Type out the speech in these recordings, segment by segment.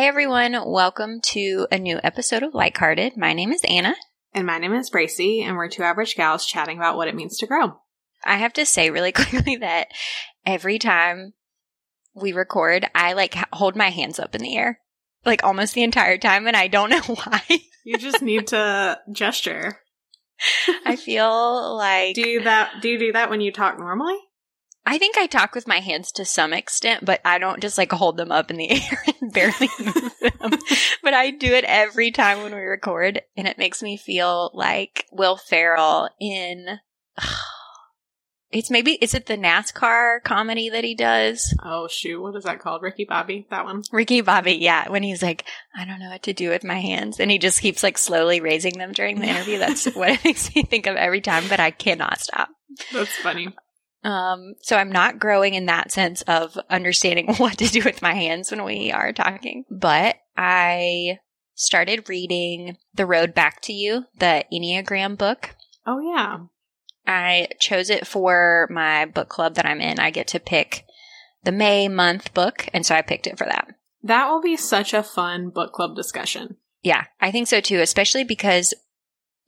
Hi, everyone. Welcome to a new episode of Likehearted. My name is Anna. And my name is Bracey, and we're two average gals chatting about what it means to grow. I have to say really quickly that every time we record, I like hold my hands up in the air, like almost the entire time, and I don't know why. You just need to gesture. I feel like Do you that? Do you do that when you talk normally? I think I talk with my hands to some extent, but I don't just like hold them up in the air and barely move them. but I do it every time when we record, and it makes me feel like Will Ferrell in. It's maybe is it the NASCAR comedy that he does? Oh shoot, what is that called? Ricky Bobby, that one. Ricky Bobby, yeah, when he's like, I don't know what to do with my hands, and he just keeps like slowly raising them during the interview. That's what it makes me think of every time, but I cannot stop. That's funny. Um, so I'm not growing in that sense of understanding what to do with my hands when we are talking, but I started reading The Road Back to You, the Enneagram book. Oh yeah. I chose it for my book club that I'm in. I get to pick the May month book, and so I picked it for that. That will be such a fun book club discussion. Yeah, I think so too, especially because,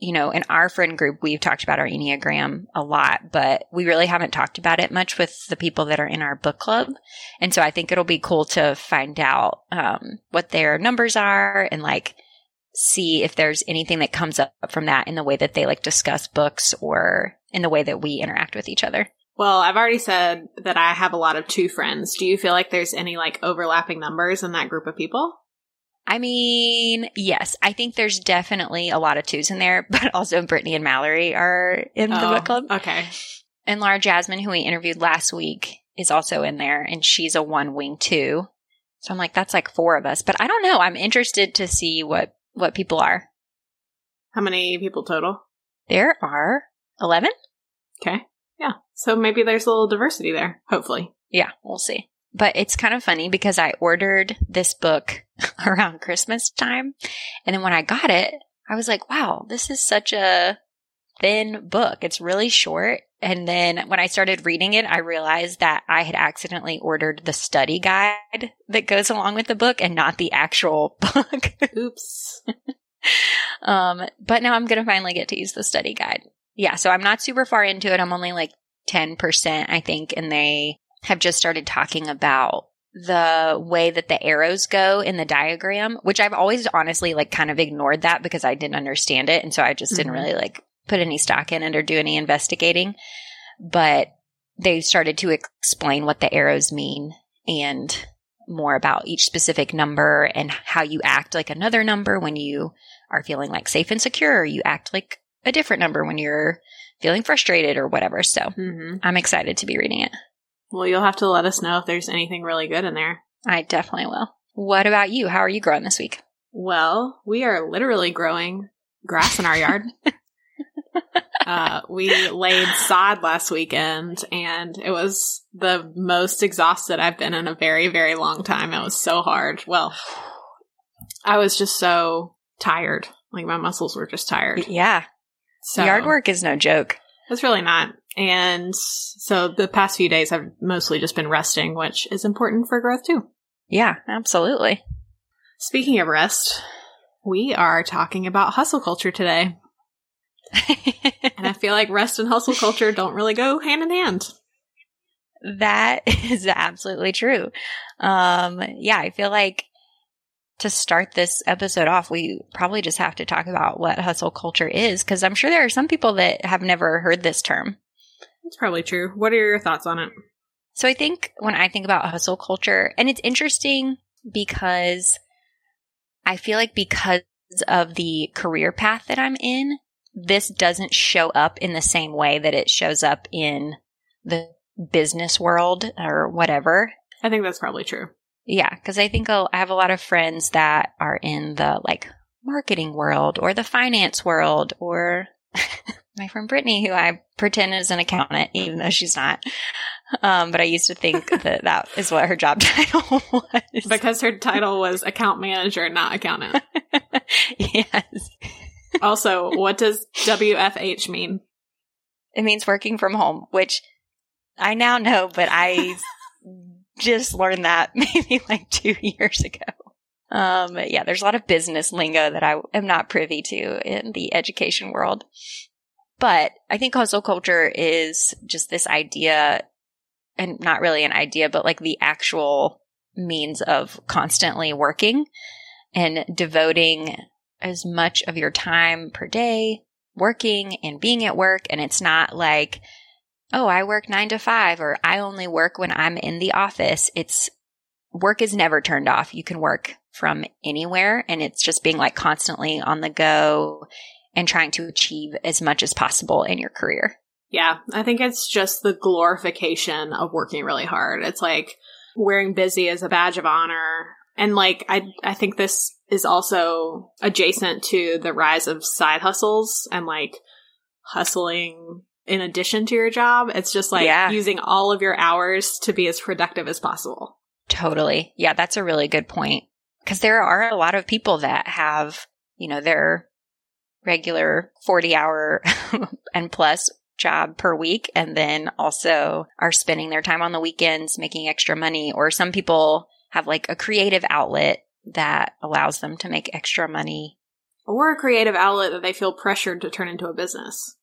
you know, in our friend group, we've talked about our Enneagram a lot, but we really haven't talked about it much with the people that are in our book club. And so I think it'll be cool to find out um, what their numbers are and like see if there's anything that comes up from that in the way that they like discuss books or in the way that we interact with each other. Well, I've already said that I have a lot of two friends. Do you feel like there's any like overlapping numbers in that group of people? I mean, yes, I think there's definitely a lot of twos in there, but also Brittany and Mallory are in the Oh, book club. Okay. And Laura Jasmine, who we interviewed last week, is also in there, and she's a one wing two. So I'm like, that's like four of us. But I don't know. I'm interested to see what what people are. How many people total? There are eleven. Okay. Yeah. So maybe there's a little diversity there, hopefully. Yeah, we'll see. But it's kind of funny because I ordered this book around Christmas time, and then when I got it, I was like, "Wow, this is such a thin book. It's really short." And then when I started reading it, I realized that I had accidentally ordered the study guide that goes along with the book and not the actual book. Oops. um, but now I'm going to finally get to use the study guide. Yeah, so I'm not super far into it. I'm only like 10%, I think, and they have just started talking about the way that the arrows go in the diagram, which I've always honestly like kind of ignored that because I didn't understand it. And so I just didn't Mhm. really like put any stock in it or do any investigating. But they started to explain what the arrows mean and more about each specific number and how you act like another number when you are feeling like safe and secure. Or you act like a different number when you're feeling frustrated or whatever. So hmm I'm excited to be reading it. Well, you'll have to let us know if there's anything really good in there. I definitely will. What about you? How are you growing this week? Well, we are literally growing grass in our yard. uh, we laid sod last weekend and it was the most exhausted I've been in a very, very long time. It was so hard. Well, I was just so tired. Like my muscles were just tired. Yeah. So Yard work is no joke. It's really not. And so the past few days I've mostly just been resting, which is important for growth too. Yeah, absolutely. Speaking of rest, we are talking about hustle culture today. And I feel like rest and hustle culture don't really go hand in hand. that is absolutely true. Um, yeah, I feel like to start this episode off, we probably just have to talk about what hustle culture is because I'm sure there are some people that have never heard this term. That's probably true. What are your thoughts on it? So I think when I think about hustle culture, and it's interesting because I feel like because of the career path that I'm in, this doesn't show up in the same way that it shows up in the business world or whatever. I think that's probably true. Yeah, because I think I'll, I have a lot of friends that are in the like marketing world or the finance world or my friend Brittany, who I pretend is an accountant, even though she's not. Um, but I used to think that that is what her job title was. Because her title was account manager, not accountant. yes, Also, what does WFH mean? it means working from home, which I now know, but I just learned that maybe like two years ago. Um, yeah, there's a lot of business lingo that I am not privy to in the education world. But I think hustle culture is just this idea, and not really an idea, but like the actual means of constantly working and devoting as much of your time per day working and being at work. And it's not like, oh, I work nine to five or I only work when I'm in the office. It's work is never turned off. You can work from anywhere and it's just being like constantly on the go and trying to achieve as much as possible in your career. Yeah, I think it's just the glorification of working really hard. It's like wearing busy as a badge of honor. And like I I think this is also adjacent to the rise of side hustles and like hustling in addition to your job. It's just like yeah. using all of your hours to be as productive as possible. Totally. Yeah, that's a really good point. Because there are a lot of people that have, you know, their regular 40 hour and plus job per week and then also are spending their time on the weekends making extra money. Or some people have like a creative outlet that allows them to make extra money. Or a creative outlet that they feel pressured to turn into a business.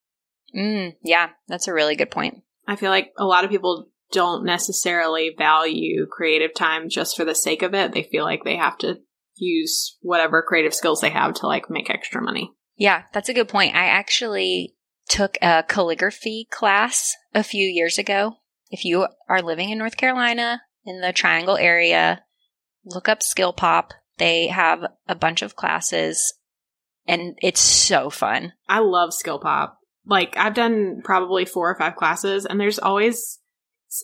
Mm, yeah, that's a really good point. I feel like a lot of people don't necessarily value creative time just for the sake of it. They feel like they have to use whatever creative skills they have to like make extra money. Yeah, that's a good point. I actually took a calligraphy class a few years ago. If you are living in North Carolina in the Triangle area, look up Skill Pop. They have a bunch of classes and it's so fun. I love Skill Pop. Like I've done probably four or five classes and there's always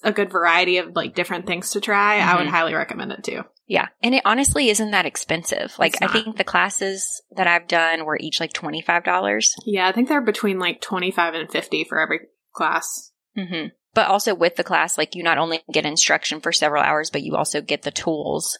a good variety of like different things to try, mm-hmm. I would mm-hmm. highly recommend it too. Yeah. And it honestly isn't that expensive. Like I think the classes that I've done were each like $25. Yeah. I think they're between like 25 and 50 for every class. Mm-hmm. But also with the class, like you not only get instruction for several hours, but you also get the tools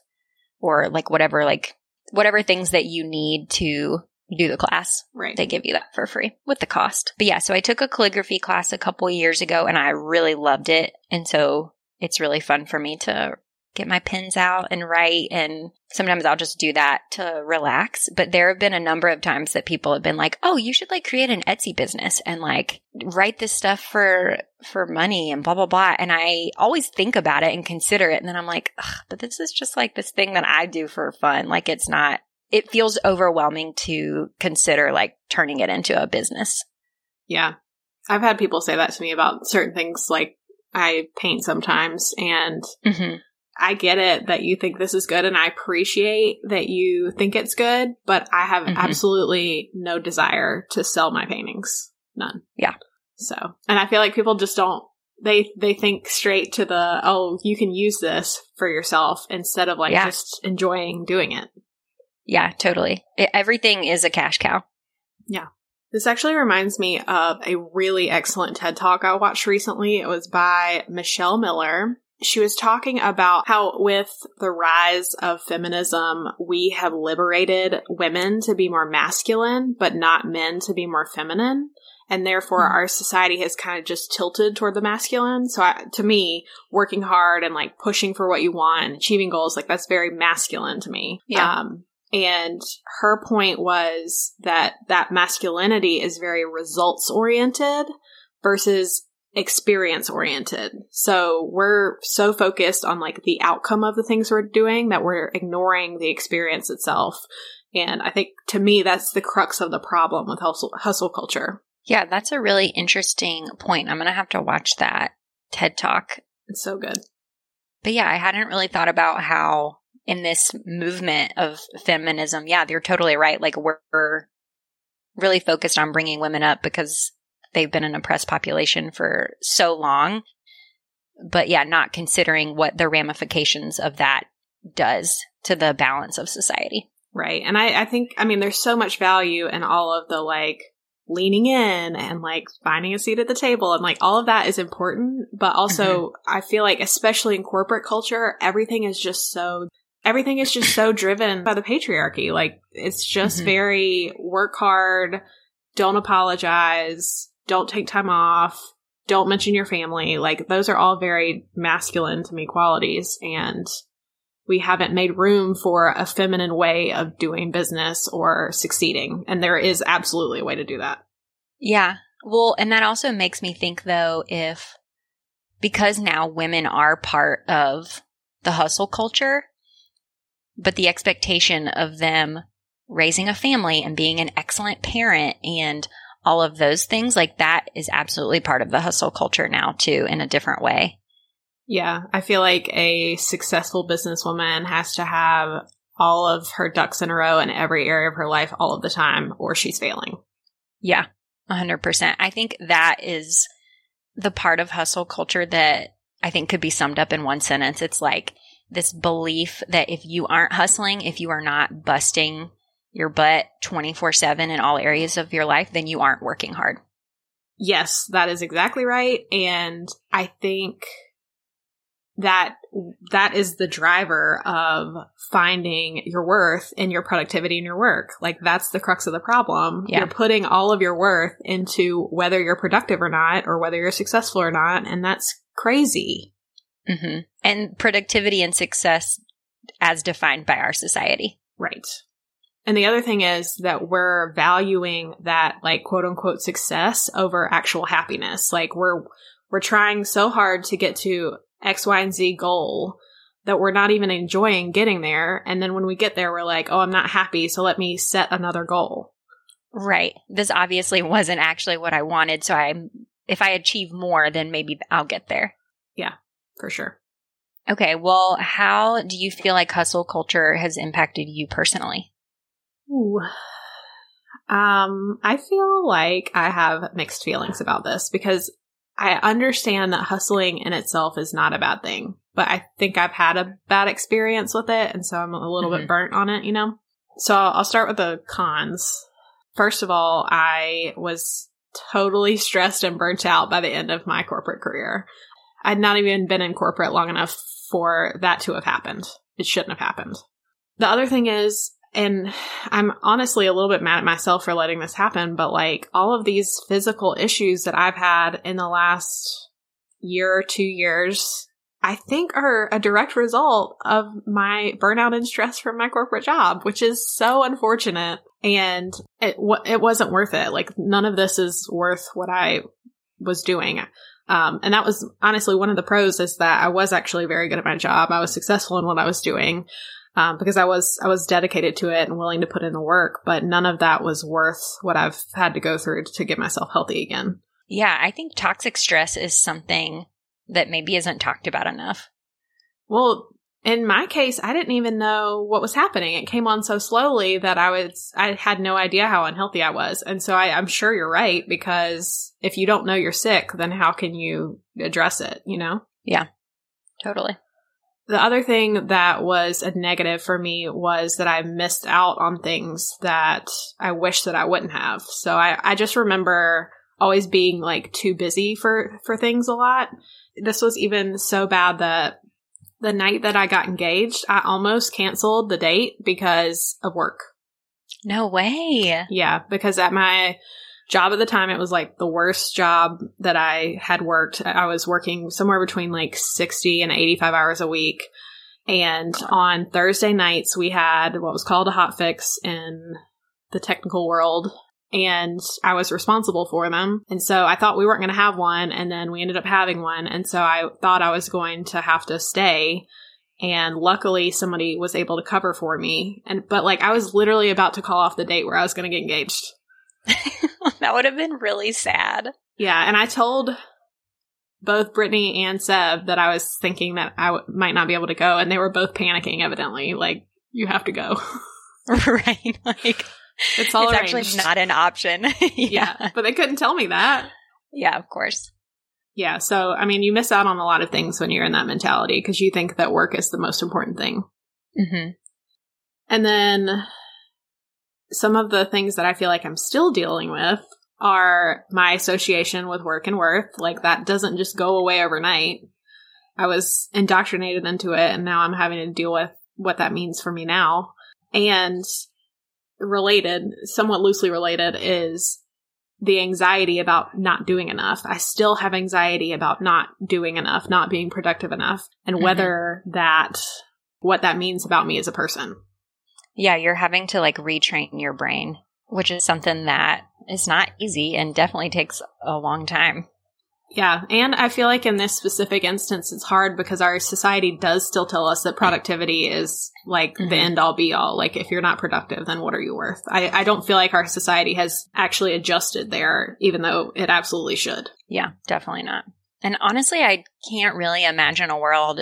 or like whatever, like whatever things that you need to do the class. Right. They give you that for free with the cost. But yeah, so I took a calligraphy class a couple years ago and I really loved it. And so it's really fun for me to get my pens out and write. And sometimes I'll just do that to relax. But there have been a number of times that people have been like, Oh, you should like create an Etsy business and like write this stuff for, for money and blah, blah, blah. And I always think about it and consider it. And then I'm like, but this is just like this thing that I do for fun. Like it's not, it feels overwhelming to consider like turning it into a business. Yeah. I've had people say that to me about certain things like I paint sometimes and mm-hmm. I get it that you think this is good and I appreciate that you think it's good, but I have mm-hmm. absolutely no desire to sell my paintings. None. Yeah. So, and I feel like people just don't they they think straight to the oh, you can use this for yourself instead of like yeah. just enjoying doing it. Yeah, totally. It, everything is a cash cow. Yeah. This actually reminds me of a really excellent TED talk I watched recently. It was by Michelle Miller. She was talking about how, with the rise of feminism, we have liberated women to be more masculine, but not men to be more feminine. And therefore, mm-hmm. our society has kind of just tilted toward the masculine. So, I, to me, working hard and like pushing for what you want and achieving goals, like that's very masculine to me. Yeah. Um, and her point was that that masculinity is very results oriented versus experience oriented. So we're so focused on like the outcome of the things we're doing that we're ignoring the experience itself. And I think to me, that's the crux of the problem with hustle, hustle culture. Yeah, that's a really interesting point. I'm going to have to watch that TED talk. It's so good. But yeah, I hadn't really thought about how in this movement of feminism, yeah, you're totally right. Like we're really focused on bringing women up because they've been an oppressed population for so long. But yeah, not considering what the ramifications of that does to the balance of society. Right. And I, I think, I mean, there's so much value in all of the like leaning in and like finding a seat at the table and like all of that is important. But also, mm-hmm. I feel like, especially in corporate culture, everything is just so everything is just so driven by the patriarchy. Like it's just mm-hmm. very work hard, don't apologize, don't take time off, don't mention your family. Like those are all very masculine to me qualities. And we haven't made room for a feminine way of doing business or succeeding. And there is absolutely a way to do that. Yeah. Well, and that also makes me think though, if because now women are part of the hustle culture, but the expectation of them raising a family and being an excellent parent and all of those things, like that is absolutely part of the hustle culture now too, in a different way. Yeah, I feel like a successful businesswoman has to have all of her ducks in a row in every area of her life all of the time, or she's failing. Yeah, 100%. I think that is the part of hustle culture that I think could be summed up in one sentence. It's like this belief that if you aren't hustling, if you are not busting your butt 24 7 in all areas of your life, then you aren't working hard. Yes, that is exactly right. And I think that that is the driver of finding your worth in your productivity in your work. Like that's the crux of the problem. Yeah. You're putting all of your worth into whether you're productive or not, or whether you're successful or not, and that's crazy. Mm-hmm. And productivity and success as defined by our society. Right. And the other thing is that we're valuing that like quote unquote success over actual happiness. Like we're we're trying so hard to get to X, Y, and Z goal that we're not even enjoying getting there. And then when we get there, we're like, oh, I'm not happy. So let me set another goal. Right. This obviously wasn't actually what I wanted. So I, if I achieve more, then maybe I'll get there. Yeah, for sure. Okay. Well, how do you feel like hustle culture has impacted you personally? Ooh. Um, I feel like I have mixed feelings about this because I understand that hustling in itself is not a bad thing, but I think I've had a bad experience with it. And so I'm a little mm-hmm. bit burnt on it, you know? So I'll start with the cons. First of all, I was totally stressed and burnt out by the end of my corporate career. I'd not even been in corporate long enough for that to have happened. It shouldn't have happened. The other thing is, and I'm honestly a little bit mad at myself for letting this happen, but like all of these physical issues that I've had in the last year or two years, I think are a direct result of my burnout and stress from my corporate job, which is so unfortunate. And it, it wasn't worth it. Like none of this is worth what I was doing. Um, and that was honestly one of the pros is that I was actually very good at my job. I was successful in what I was doing um, because I was I was dedicated to it and willing to put in the work, but none of that was worth what I've had to go through to get myself healthy again. Yeah, I think toxic stress is something that maybe isn't talked about enough. Well, in my case, I didn't even know what was happening. It came on so slowly that I was I had no idea how unhealthy I was, and so I, I'm sure you're right because if you don't know you're sick, then how can you address it? You know? Yeah, totally. The other thing that was a negative for me was that I missed out on things that I wish that I wouldn't have. So I, I just remember always being like too busy for, for things a lot. This was even so bad that the night that I got engaged, I almost canceled the date because of work. No way. Yeah, because at my job at the time, it was like the worst job that I had worked. I was working somewhere between like 60 and 85 hours a week. And on Thursday nights, we had what was called a hot fix in the technical world. And I was responsible for them. And so I thought we weren't going to have one. And then we ended up having one. And so I thought I was going to have to stay. And luckily somebody was able to cover for me. And, but like I was literally about to call off the date where I was going to get engaged. that would have been really sad. Yeah, and I told both Brittany and Seb that I was thinking that I w- might not be able to go, and they were both panicking. Evidently, like you have to go, right? Like it's all it's actually not an option. yeah. yeah, but they couldn't tell me that. Yeah, of course. Yeah, so I mean, you miss out on a lot of things when you're in that mentality because you think that work is the most important thing. Mm-hmm. And then some of the things that I feel like I'm still dealing with are my association with work and worth. Like that doesn't just go away overnight. I was indoctrinated into it and now I'm having to deal with what that means for me now. And related, somewhat loosely related is the anxiety about not doing enough. I still have anxiety about not doing enough, not being productive enough, and mm-hmm. whether that what that means about me as a person. Yeah, you're having to like retrain your brain, which is something that is not easy and definitely takes a long time. Yeah. And I feel like in this specific instance, it's hard because our society does still tell us that productivity is like mm-hmm. the end all be all. Like, if you're not productive, then what are you worth? I, I don't feel like our society has actually adjusted there, even though it absolutely should. Yeah, definitely not. And honestly, I can't really imagine a world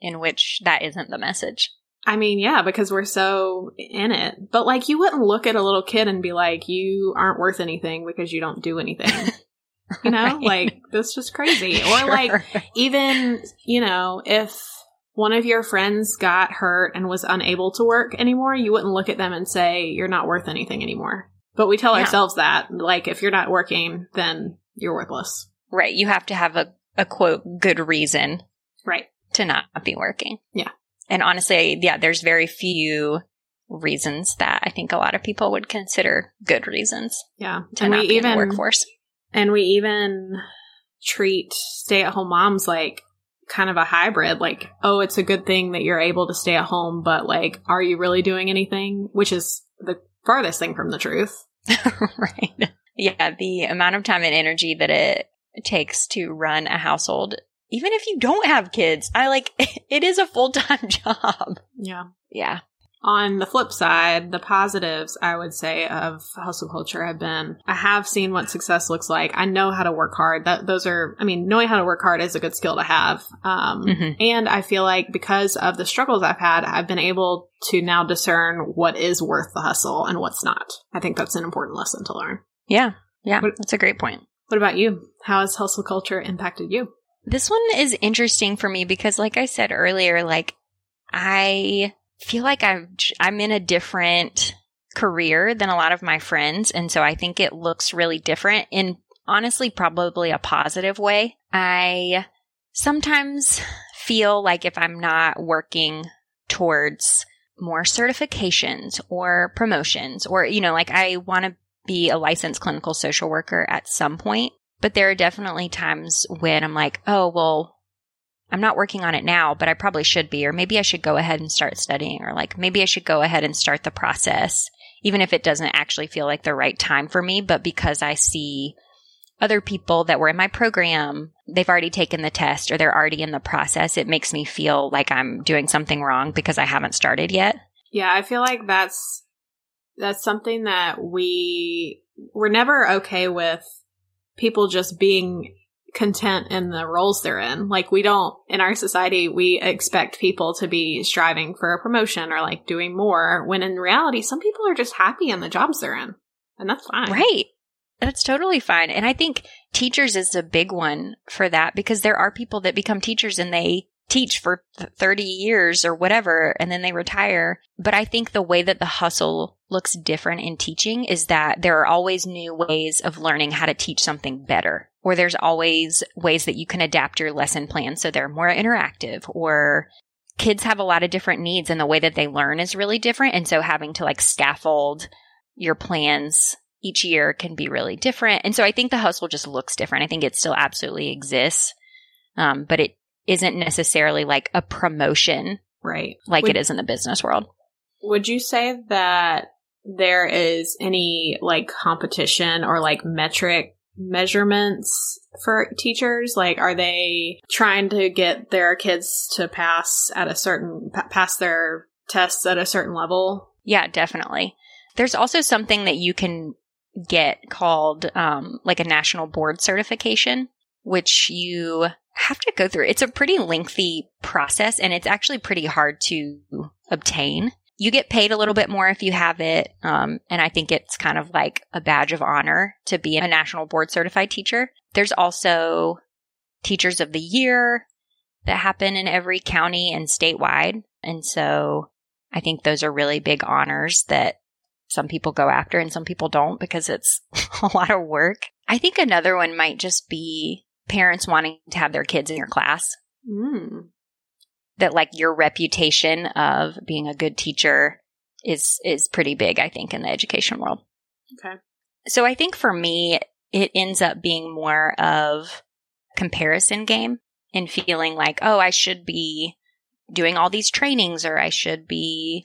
in which that isn't the message. I mean, yeah, because we're so in it. But like, you wouldn't look at a little kid and be like, you aren't worth anything because you don't do anything. You know, right. like that's just crazy. Or sure. like even, you know, if one of your friends got hurt and was unable to work anymore, you wouldn't look at them and say, you're not worth anything anymore. But we tell yeah. ourselves that, like, if you're not working, then you're worthless. Right. You have to have a, a quote, good reason. Right. To not be working. Yeah. And honestly, yeah, there's very few reasons that I think a lot of people would consider good reasons. Yeah. To and not be even, in the workforce. And we even treat stay at home moms like kind of a hybrid like oh it's a good thing that you're able to stay at home but like are you really doing anything which is the farthest thing from the truth right yeah the amount of time and energy that it takes to run a household even if you don't have kids i like it is a full-time job yeah yeah on the flip side, the positives I would say of hustle culture have been I have seen what success looks like. I know how to work hard. That those are I mean, knowing how to work hard is a good skill to have. Um, mm-hmm. and I feel like because of the struggles I've had, I've been able to now discern what is worth the hustle and what's not. I think that's an important lesson to learn. Yeah. Yeah. What, that's a great point. What about you? How has hustle culture impacted you? This one is interesting for me because like I said earlier, like I feel like I'm I'm in a different career than a lot of my friends and so I think it looks really different in honestly probably a positive way. I sometimes feel like if I'm not working towards more certifications or promotions or you know like I want to be a licensed clinical social worker at some point but there are definitely times when I'm like, oh, well, I'm not working on it now, but I probably should be, or maybe I should go ahead and start studying, or like maybe I should go ahead and start the process, even if it doesn't actually feel like the right time for me, but because I see other people that were in my program, they've already taken the test or they're already in the process, it makes me feel like I'm doing something wrong because I haven't started yet. Yeah, I feel like that's that's something that we we're never okay with people just being content in the roles they're in. Like we don't in our society we expect people to be striving for a promotion or like doing more when in reality some people are just happy in the jobs they're in. And that's fine. Right. That's totally fine. And I think teachers is a big one for that because there are people that become teachers and they teach for 30 years or whatever and then they retire. But I think the way that the hustle looks different in teaching is that there are always new ways of learning how to teach something better. Or there's always ways that you can adapt your lesson plan so they're more interactive or kids have a lot of different needs and the way that they learn is really different. And so having to like scaffold your plans each year can be really different. And so I think the hustle just looks different. I think it still absolutely exists. Um, but it isn't necessarily like a promotion, right? Like would, it is in the business world. Would you say that there is any like competition or like metric measurements for teachers? Like, are they trying to get their kids to pass at a certain, pass their tests at a certain level? Yeah, definitely. There's also something that you can get called um, like a national board certification, which you have to go through. It's a pretty lengthy process and it's actually pretty hard to obtain. You get paid a little bit more if you have it. Um, and I think it's kind of like a badge of honor to be a national board certified teacher. There's also teachers of the year that happen in every county and statewide. And so I think those are really big honors that some people go after and some people don't because it's a lot of work. I think another one might just be parents wanting to have their kids in your class. Mm. That like your reputation of being a good teacher is is pretty big, I think, in the education world. Okay. So I think for me, it ends up being more of a comparison game and feeling like, oh, I should be doing all these trainings or I should be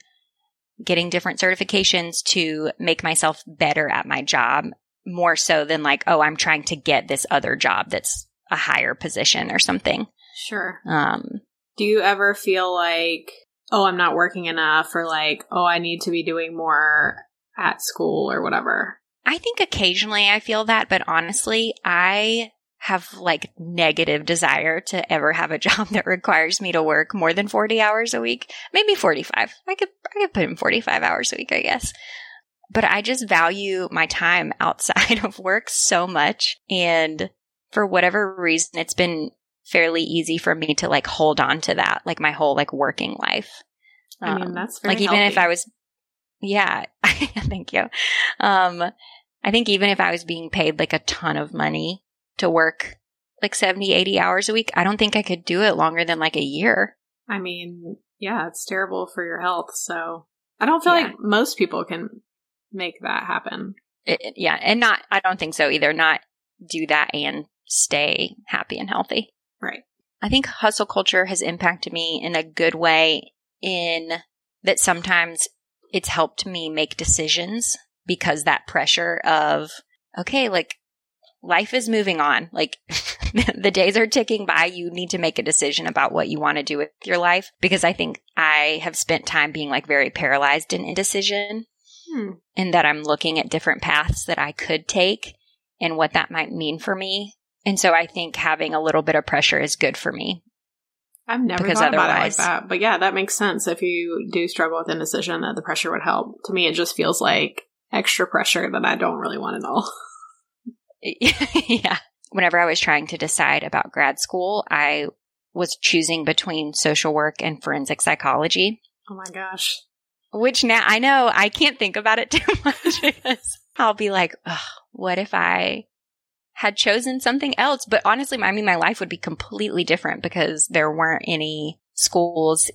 getting different certifications to make myself better at my job more so than like, oh, I'm trying to get this other job that's a higher position or something. Sure. Um, Do you ever feel like, oh, I'm not working enough or like, oh, I need to be doing more at school or whatever? I think occasionally I feel that, but honestly, I have like negative desire to ever have a job that requires me to work more than 40 hours a week. Maybe 45. I could, I could put in 45 hours a week, I guess. But I just value my time outside of work so much. And for whatever reason, it's been fairly easy for me to like hold on to that, like my whole like working life. I mean, Um, that's like even if. I was, yeah, thank you. Um, I think even if I was being paid like a ton of money to work like 70, 80 hours a week, I don't think I could do it longer than like a year. I mean, yeah, it's terrible for your health. So I don't feel Yeah. like most people can make that happen. It- yeah. And not, I don't think so either. Not do that and stay happy and healthy. Right. I think hustle culture has impacted me in a good way in that sometimes it's helped me make decisions because that pressure of, okay, like life is moving on. Like the days are ticking by. You need to make a decision about what you want to do with your life because I think I have spent time being like very paralyzed in indecision Hmm. and that I'm looking at different paths that I could take and what that might mean for me. And so I think having a little bit of pressure is good for me. I've never Because thought about it like that. But yeah, that makes sense. If you do struggle with indecision, that the pressure would help. To me, it just feels like extra pressure that I don't really want at all. yeah. Whenever I was trying to decide about grad school, I was choosing between social work and forensic psychology, Oh my gosh. which now I know I can't think about it too much because I'll be like, what if I had chosen something else? But honestly, I mean, my life would be completely different because there weren't any schools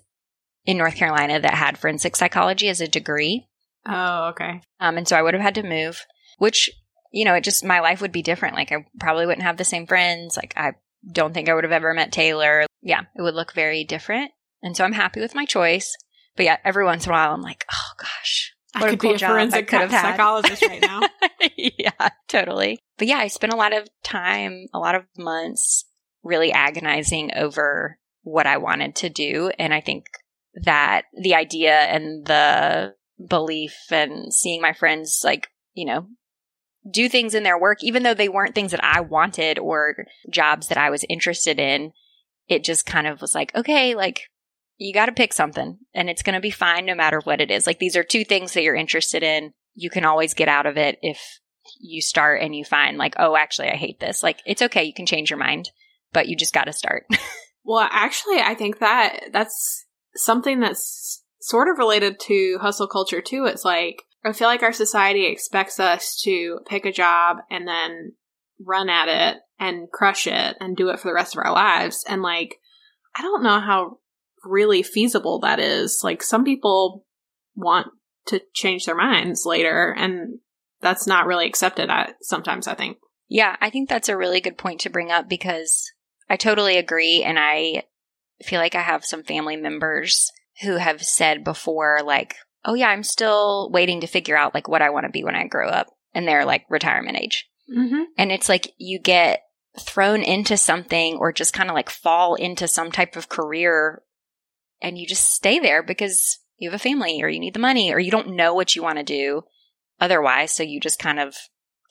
in North Carolina that had forensic psychology as a degree. Oh, okay. Um, and so I would have had to move, which, you know, it just, my life would be different. Like I probably wouldn't have the same friends. Like I don't think I would have ever met Taylor. Yeah, it would look very different. And so I'm happy with my choice. But yeah, every once in a while I'm like, oh gosh, I What a could cool be a job I forensic could have had. psychologist right now. yeah, totally. But yeah, I spent a lot of time, a lot of months really agonizing over what I wanted to do. And I think that the idea and the belief and seeing my friends, like, you know, do things in their work, even though they weren't things that I wanted or jobs that I was interested in, it just kind of was like, okay, like, you got to pick something and it's going to be fine no matter what it is. Like, these are two things that you're interested in. You can always get out of it if you start and you find, like, oh, actually, I hate this. Like, it's okay. You can change your mind, but you just got to start. Well, actually, I think that that's something that's sort of related to hustle culture too. It's like, I feel like our society expects us to pick a job and then run at it and crush it and do it for the rest of our lives. And like, I don't know how really feasible that is. Like, some people want to change their minds later, and that's not really accepted at, sometimes, I think. Yeah, I think that's a really good point to bring up because I totally agree. And I feel like I have some family members who have said before, like, oh, yeah, I'm still waiting to figure out like what I want to be when I grow up. And they're like retirement age. Mm-hmm. And it's like you get thrown into something or just kind of like fall into some type of career and you just stay there because you have a family or you need the money or you don't know what you want to do otherwise. So you just kind of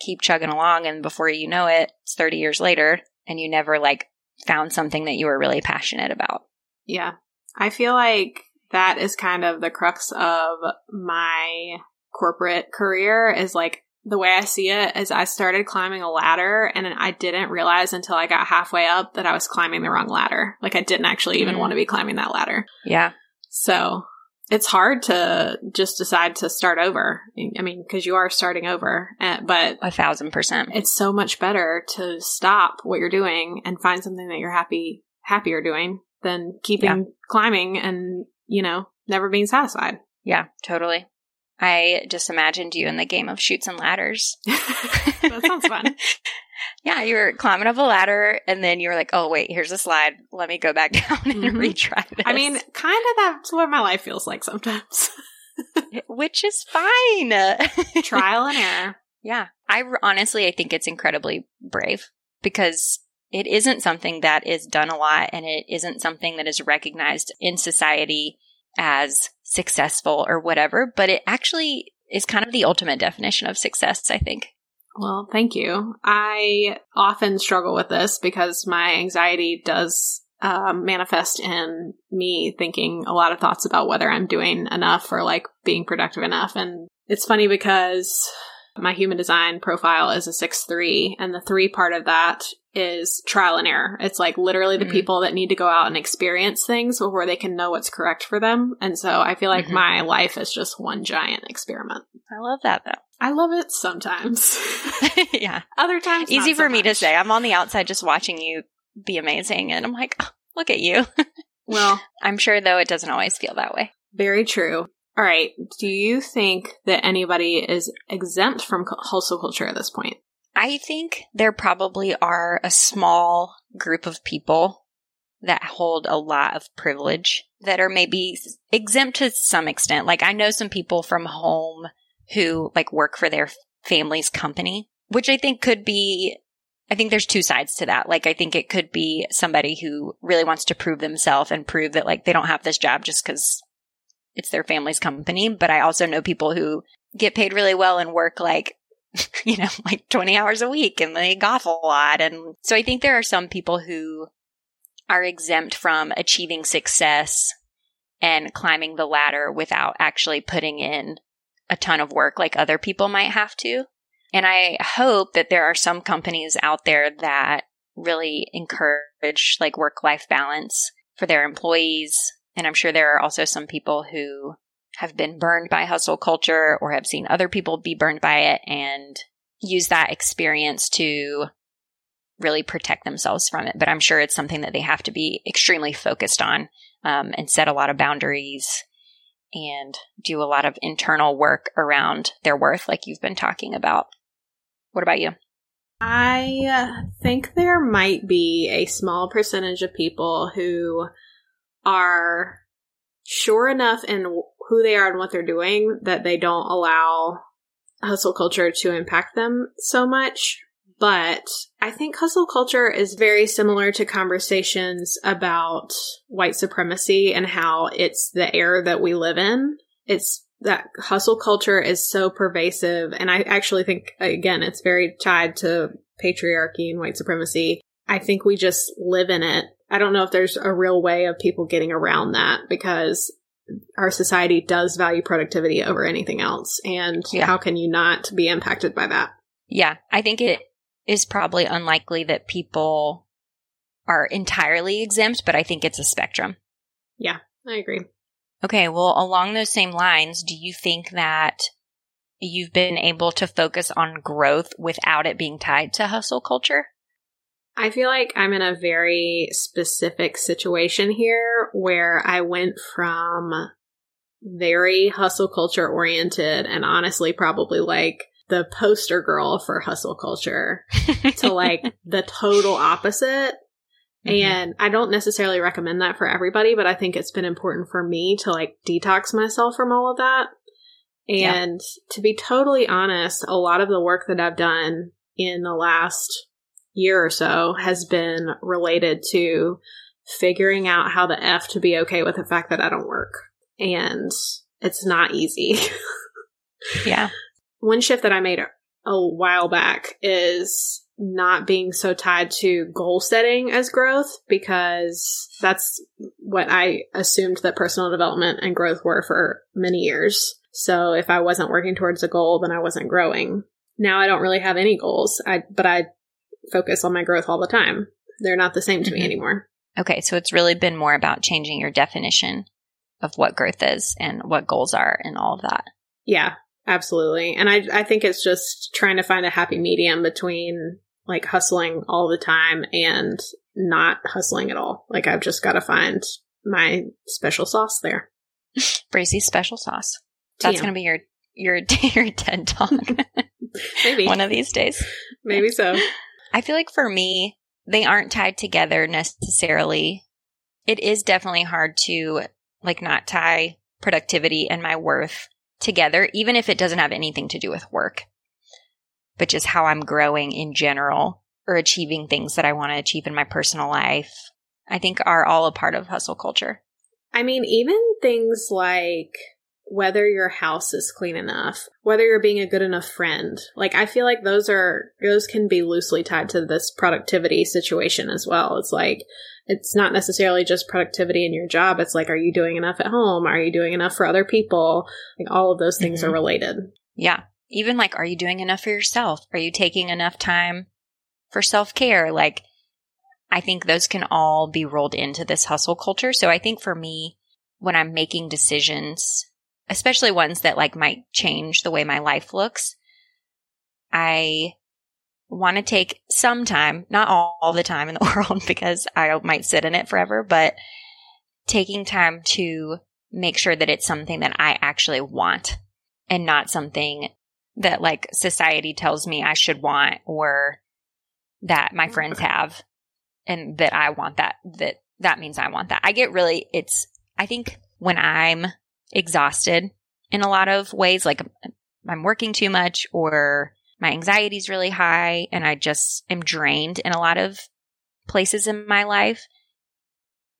keep chugging along and before you know it, it's 30 years later and you never like found something that you were really passionate about. Yeah. I feel like that is kind of the crux of my corporate career is like the way I see it is I started climbing a ladder and I didn't realize until I got halfway up that I was climbing the wrong ladder. Like I didn't actually even Mm. want to be climbing that ladder. Yeah. So it's hard to just decide to start over. I mean, because you are starting over, uh, but A thousand percent. it's so much better to stop what you're doing and find something that you're happy happier doing than keeping climbing and you know never being satisfied Yeah, totally. I just imagined you in the game of Chutes and Ladders. that sounds fun. yeah, you were climbing up a ladder and then you were like, oh, wait, here's a slide. Let me go back down and Mhm. retry this. I mean, kind of that's what my life feels like sometimes. which is fine. Trial and error. Yeah. I r- honestly, I think it's incredibly brave because it isn't something that is done a lot and it isn't something that is recognized in society as successful or whatever, but it actually is kind of the ultimate definition of success, I think. Well, thank you. I often struggle with this because my anxiety does um, manifest in me thinking a lot of thoughts about whether I'm doing enough or like being productive enough. And it's funny because my human design profile is a six three, and the three part of that is trial and error. It's like literally the Mhm. people that need to go out and experience things before they can know what's correct for them. And so I feel like Mhm. my life is just one giant experiment. I love that though. I love it sometimes. yeah. Other times, Easy not so for me to say. I'm on the outside just watching you be amazing and I'm like, oh, look at you. Well, I'm sure though it doesn't always feel that way. very true. All right. Do you think that anybody is exempt from cu- hustle culture at this point? I think there probably are a small group of people that hold a lot of privilege that are maybe exempt to some extent. Like I know some people from home who like work for their family's company, which I think could be I think there's two sides to that. Like I think it could be somebody who really wants to prove themselves and prove that like they don't have this job just cuz it's their family's company, but I also know people who get paid really well and work like you know, like 20 hours a week and they golf a lot. And so I think there are some people who are exempt from achieving success and climbing the ladder without actually putting in a ton of work like other people might have to. And I hope that there are some companies out there that really encourage like work life balance for their employees. And I'm sure there are also some people who have been burned by hustle culture or have seen other people be burned by it and use that experience to really protect themselves from it. But I'm sure it's something that they have to be extremely focused on um, and set a lot of boundaries and do a lot of internal work around their worth, like you've been talking about. What about you? I uh, think there might be a small percentage of people who are sure enough in who they are and what they're doing that they don't allow hustle culture to impact them so much. But I think hustle culture is very similar to conversations about white supremacy and how it's the air that we live in. It's that hustle culture is so pervasive. And I actually think, again, it's very tied to patriarchy and white supremacy. I think we just live in it. I don't know if there's a real way of people getting around that because our society does value productivity over anything else. And Yeah. how can you not be impacted by that? Yeah, I think it is probably unlikely that people are entirely exempt, but I think it's a spectrum. Yeah, I agree. Okay, well, along those same lines, do you think that you've been able to focus on growth without it being tied to hustle culture? I feel like I'm in a very specific situation here where I went from very hustle culture oriented and honestly probably like the poster girl for hustle culture to like the total opposite. Mhm. And I don't necessarily recommend that for everybody, but I think it's been important for me to like detox myself from all of that. Yeah. And to be totally honest, a lot of the work that I've done in the last year or so has been related to figuring out how the F to be okay with the fact that I don't work. And it's not easy. yeah. One shift that I made a while back is not being so tied to goal setting as growth because that's what I assumed that personal development and growth were for many years. So if I wasn't working towards a goal, then I wasn't growing. Now I don't really have any goals, I, but I focus on my growth all the time. They're not the same to me Mhm. anymore. Okay, so it's really been more about changing your definition of what growth is and what goals are and all of that. Yeah, absolutely. And I I think it's just trying to find a happy medium between like hustling all the time and not hustling at all. Like I've just got to find my special sauce there. Bracey's special sauce. That's going to be your your your TED talk. Maybe. One of these days. Maybe so. I feel like for me, they aren't tied together necessarily. It is definitely hard to like not tie productivity and my worth together, even if it doesn't have anything to do with work, but just how I'm growing in general or achieving things that I want to achieve in my personal life, I think are all a part of hustle culture. I mean, even things like whether your house is clean enough, whether you're being a good enough friend. Like I feel like those are those can be loosely tied to this productivity situation as well. It's like it's not necessarily just productivity in your job. It's like are you doing enough at home? Are you doing enough for other people? Like all of those things mm-hmm. are related. Yeah. Even like are you doing enough for yourself? Are you taking enough time for self-care? Like I think those can all be rolled into this hustle culture. So I think for me when I'm making decisions especially ones that like might change the way my life looks. I want to take some time, not all, all the time in the world because I might sit in it forever, but taking time to make sure that it's something that I actually want and not something that like society tells me I should want or that my friends have and that I want that that that means I want that. I get really it's I think when I'm exhausted in a lot of ways. Like I'm working too much or my anxiety is really high and I just am drained in a lot of places in my life.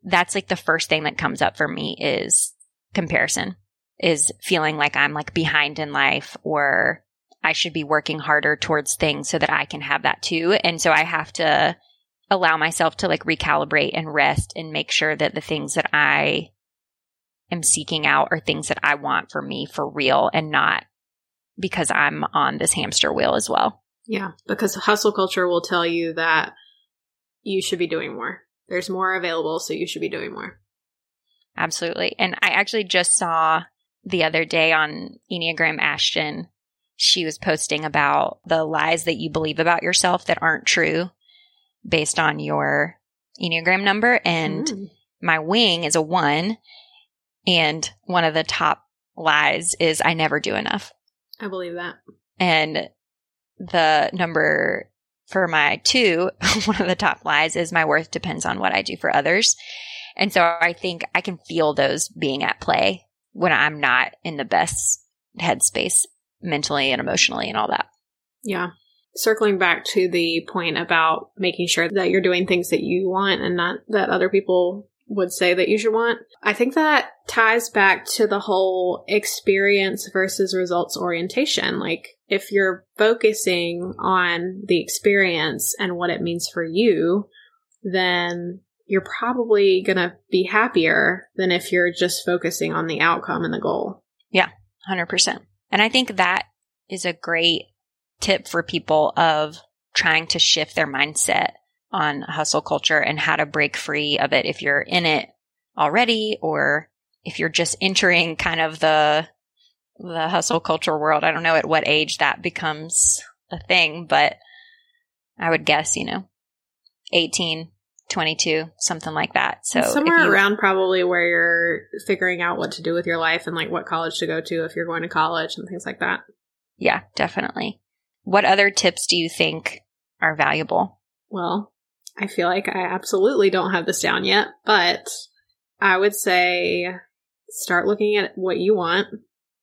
That's like the first thing that comes up for me is comparison, is feeling like I'm like behind in life or I should be working harder towards things so that I can have that too. And so I have to allow myself to like recalibrate and rest and make sure that the things that I am seeking out are things that I want for me for real and not because I'm on this hamster wheel as well. Yeah, because hustle culture will tell you that you should be doing more. There's more available, so you should be doing more. Absolutely. And I actually just saw the other day on Enneagram Ashton, she was posting about the lies that you believe about yourself that aren't true based on your Enneagram number. And mm. my wing is a one. And one of the top lies is I never do enough. I believe that. And the number for my two, one of the top lies is my worth depends on what I do for others. And so I think I can feel those being at play when I'm not in the best headspace mentally and emotionally and all that. Yeah. Circling back to the point about making sure that you're doing things that you want and not that other people would say that you should want. I think that ties back to the whole experience versus results orientation. Like, if you're focusing on the experience and what it means for you, then you're probably going to be happier than if you're just focusing on the outcome and the goal. Yeah, 100%. And I think that is a great tip for people of trying to shift their mindset on hustle culture and how to break free of it if you're in it already or if you're just entering kind of the the hustle culture world. I don't know at what age that becomes a thing, but I would guess, you know, 18, 22, something like that. So somewhere you, around probably where you're figuring out what to do with your life and like what college to go to if you're going to college and things like that. Yeah, definitely. What other tips do you think are valuable? Well, I feel like I absolutely don't have this down yet, but I would say start looking at what you want,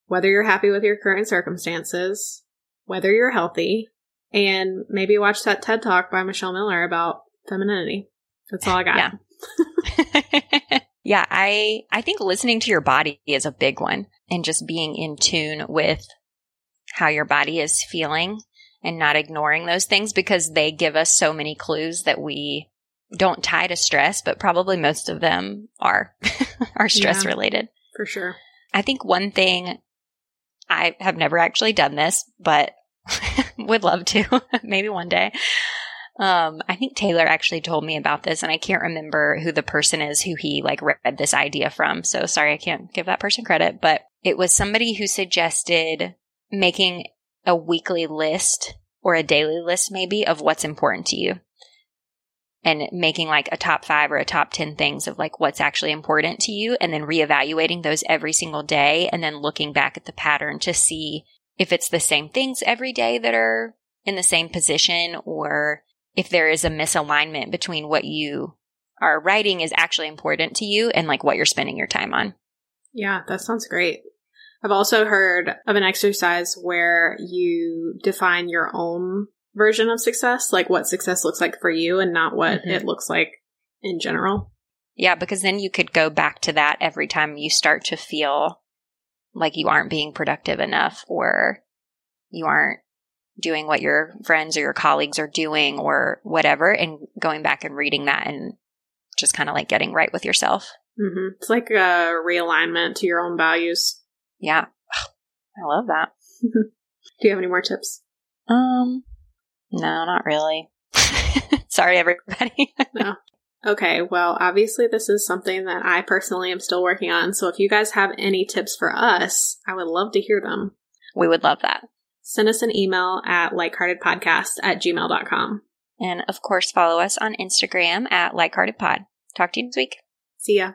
whether you're happy with your current circumstances, whether you're healthy, and maybe watch that TED talk by Michelle Miller about femininity. That's all I got. Yeah. yeah, I I think listening to your body is a big one and just being in tune with how your body is feeling and not ignoring those things because they give us so many clues that we don't tie to stress, but probably most of them are are stress yeah, related. For sure. I think one thing I have never actually done this, but would love to maybe one day. Um, I think Taylor actually told me about this and I can't remember who the person is who he like read this idea from. So sorry, I can't give that person credit, but it was somebody who suggested making a weekly list or a daily list maybe of what's important to you. and making like a top five or a top 10 things of like what's actually important to you and then reevaluating those every single day and then looking back at the pattern to see if it's the same things every day that are in the same position or if there is a misalignment between what you are writing is actually important to you and like what you're spending your time on. Yeah, that sounds great. I've also heard of an exercise where you define your own version of success, like what success looks like for you and not what mm-hmm. it looks like in general. Yeah, because then you could go back to that every time you start to feel like you aren't being productive enough or you aren't doing what your friends or your colleagues are doing or whatever and going back and reading that and just kind of like getting right with yourself. Mm-hmm. It's like a realignment to your own values. Yeah. I love that. Do you have any more tips? Um, no, not really. Sorry, everybody. no. Okay, well, obviously, this is something that I personally am still working on. So if you guys have any tips for us, I would love to hear them. We would love that. Send us an email at likeheartedpodcast at gmail.com. And of course, follow us on Instagram at likeheartedpod. Talk to you next week. See ya.